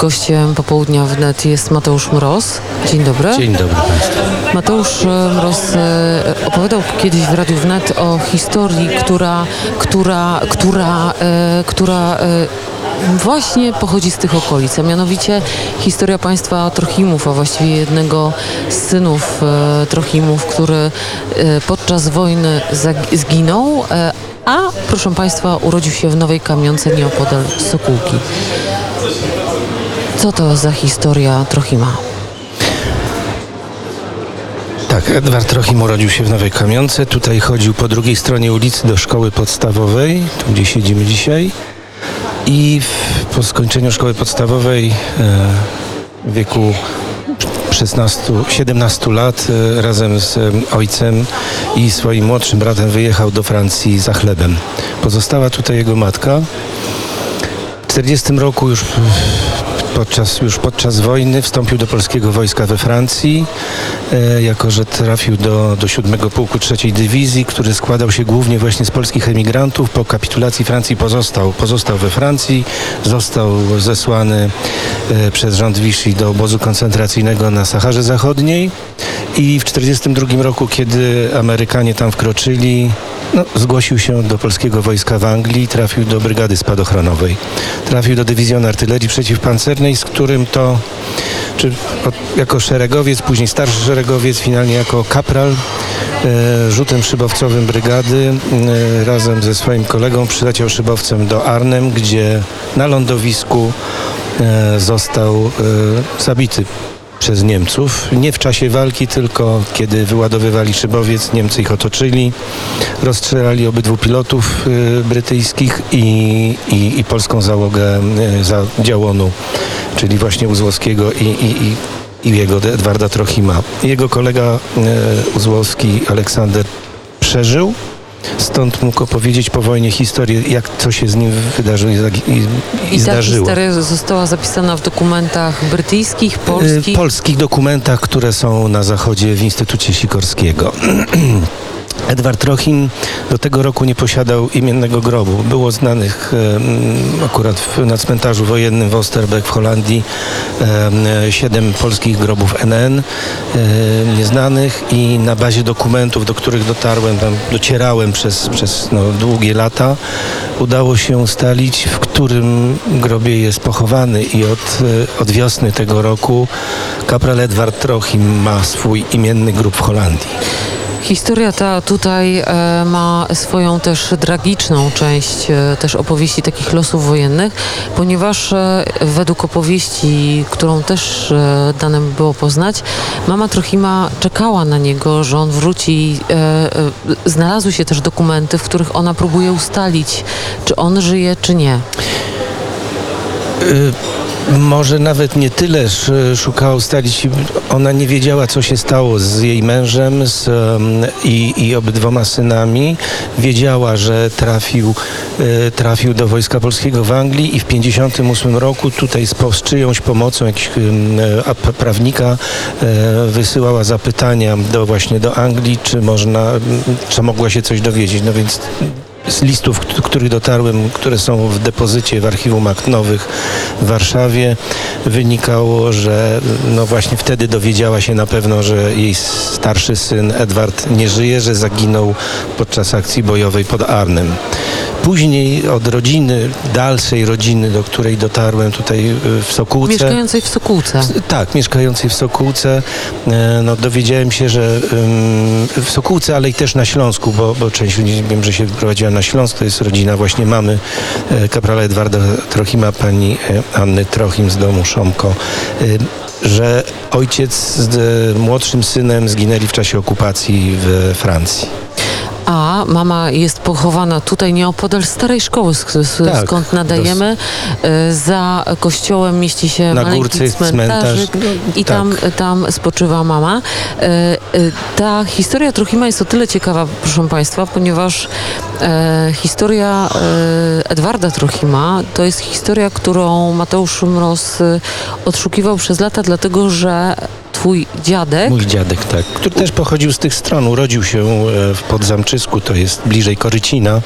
Gościem popołudnia wnet jest Mateusz Mroz. Dzień dobry. Dzień dobry Państwu. Mateusz e, Mroz e, opowiadał kiedyś w Radiu Wnet o historii, która, która, która, e, która e, właśnie pochodzi z tych okolic, a mianowicie historia państwa Trochimów, a właściwie jednego z synów e, Trochimów, który podczas wojny zginął, a proszę Państwa urodził się w Nowej Kamionce nieopodal Sokółki. Co to za historia Trochima? Tak, Edward Trochim urodził się w Nowej Kamionce. Tutaj chodził po drugiej stronie ulicy do szkoły podstawowej, tu gdzie siedzimy dzisiaj. I w, po skończeniu szkoły podstawowej e, w wieku 16, 17 lat e, razem z ojcem i swoim młodszym bratem wyjechał do Francji za chlebem. Pozostała tutaj jego matka. W 40 roku już podczas, już podczas wojny wstąpił do polskiego wojska we Francji, e, jako że trafił do, do 7 Pułku III Dywizji, który składał się głównie właśnie z polskich emigrantów. Po kapitulacji Francji pozostał, pozostał we Francji, został zesłany e, przez rząd Vichy do obozu koncentracyjnego na Saharze Zachodniej i w 1942 roku, kiedy Amerykanie tam wkroczyli, no, zgłosił się do polskiego wojska w Anglii, trafił do brygady spadochronowej. Trafił do dywizjonu artylerii przeciwpancernej, z którym to czy jako szeregowiec, później starszy szeregowiec, finalnie jako kapral e, rzutem szybowcowym brygady e, razem ze swoim kolegą przyleciał szybowcem do Arnhem, gdzie na lądowisku e, został zabity przez Niemców. Nie w czasie walki, tylko kiedy wyładowywali szybowiec, Niemcy ich otoczyli, rozstrzelali obydwu pilotów y, brytyjskich i, i, i polską załogę y, za działonu, czyli właśnie Uzłowskiego i, i, i, i jego Edwarda Trochima. Jego kolega y, Uzłowski, Aleksander, przeżył. Stąd mógł opowiedzieć po wojnie historię, jak co się z nim wydarzyło i, i, i, I ta historia została zapisana w dokumentach brytyjskich, polskich. Y, polskich dokumentach, które są na zachodzie w Instytucie Sikorskiego. Edward Trochim do tego roku nie posiadał imiennego grobu. Było znanych akurat na cmentarzu wojennym w Osterbeek w Holandii em, siedem polskich grobów NN nieznanych i na bazie dokumentów, do których dotarłem, docierałem przez, przez no, długie lata, udało się ustalić, w którym grobie jest pochowany i od, e, od wiosny tego roku kapral Edward Trochim ma swój imienny grób w Holandii. Historia ta tutaj e, ma swoją też tragiczną część, e, też opowieści takich losów wojennych, ponieważ e, według opowieści, którą też dane było poznać, mama Trochima czekała na niego, że on wróci. Znalazły się też dokumenty, w których ona próbuje ustalić, czy on żyje, czy nie. Y, Może nawet nie tyle sz- szukała ustalić, ona nie wiedziała, co się stało z jej mężem z, i, i obydwoma synami. Wiedziała, że trafił, e, trafił do Wojska Polskiego w Anglii i w 1958 roku tutaj z, z czyjąś pomocą p- prawnika e, wysyłała zapytania do właśnie do Anglii, czy można, czy mogła się coś dowiedzieć. No więc z listów, których dotarłem, które są w depozycie w archiwum akt nowych w Warszawie, wynikało, że no właśnie wtedy dowiedziała się na pewno, że jej starszy syn Edward nie żyje, że zaginął podczas akcji bojowej pod Arnem. Później od rodziny, dalszej rodziny, do której dotarłem tutaj y, w Sokółce. Mieszkającej w Sokółce. Tak, mieszkającej w Sokółce. E, No, dowiedziałem się, że w Sokółce, ale i też na Śląsku, bo, bo część ludzi wiem, że się wyprowadziła na Śląsk. To jest rodzina właśnie mamy e, kaprala Edwarda Trochima, pani e, Anny Trochim z domu Szomko. że ojciec z młodszym synem zginęli w czasie okupacji w Francji. A mama jest pochowana tutaj nieopodal starej szkoły, Tak, skąd nadajemy. E, Za kościołem mieści się Na maleńki cmentarz. i Tak. tam, tam spoczywa mama. E, Ta historia Trochima jest o tyle ciekawa, proszę Państwa, ponieważ historia Edwarda Trochima to jest historia, którą Mateusz Mroz odszukiwał przez lata, dlatego że twój dziadek Mój dziadek, tak, który też pochodził z tych stron. Urodził się e, w Podzamczysku, to jest bliżej Korycina.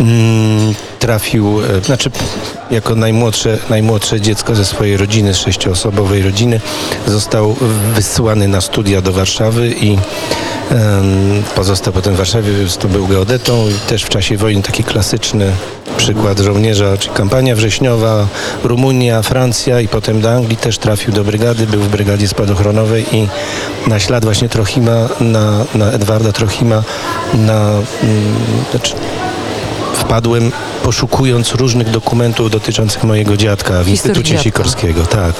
Mm, trafił, e, znaczy jako najmłodsze, najmłodsze dziecko ze swojej rodziny, z sześcioosobowej rodziny, został wysłany na studia do Warszawy i pozostał potem w Warszawie, to był geodetą i też w czasie wojny taki klasyczny przykład żołnierza, czy kampania wrześniowa, Rumunia, Francja i potem do Anglii też trafił do brygady, był w brygadzie spadochronowej i na ślad właśnie Trochima, na, na Edwarda Trochima, na, mm, znaczy, wpadłem poszukując różnych dokumentów dotyczących mojego dziadka w Historii Instytucie dziadka. Sikorskiego. Tak.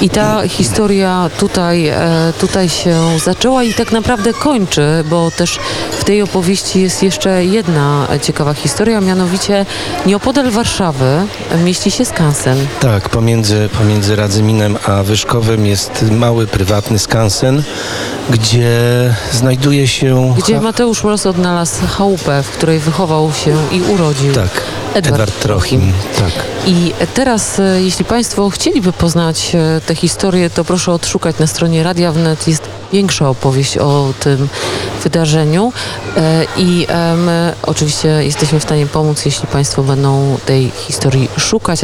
I ta historia tutaj, e, tutaj się zaczęła i tak naprawdę kończy, bo też w tej opowieści jest jeszcze jedna ciekawa historia, mianowicie nieopodal Warszawy mieści się skansen. Tak, pomiędzy, pomiędzy Radzyminem a Wyszkowem jest mały, prywatny skansen, gdzie znajduje się... Gdzie Mateusz Mroz odnalazł chałupę, w której wychował się i urodził. Tak, Edward Edward, Trochim. Tak. I teraz, e, jeśli Państwo chcieliby poznać e, tę historię, to proszę odszukać na stronie Radia Wnet. Jest większa opowieść o tym wydarzeniu E, i em, oczywiście jesteśmy w stanie pomóc, jeśli Państwo będą tej historii szukać.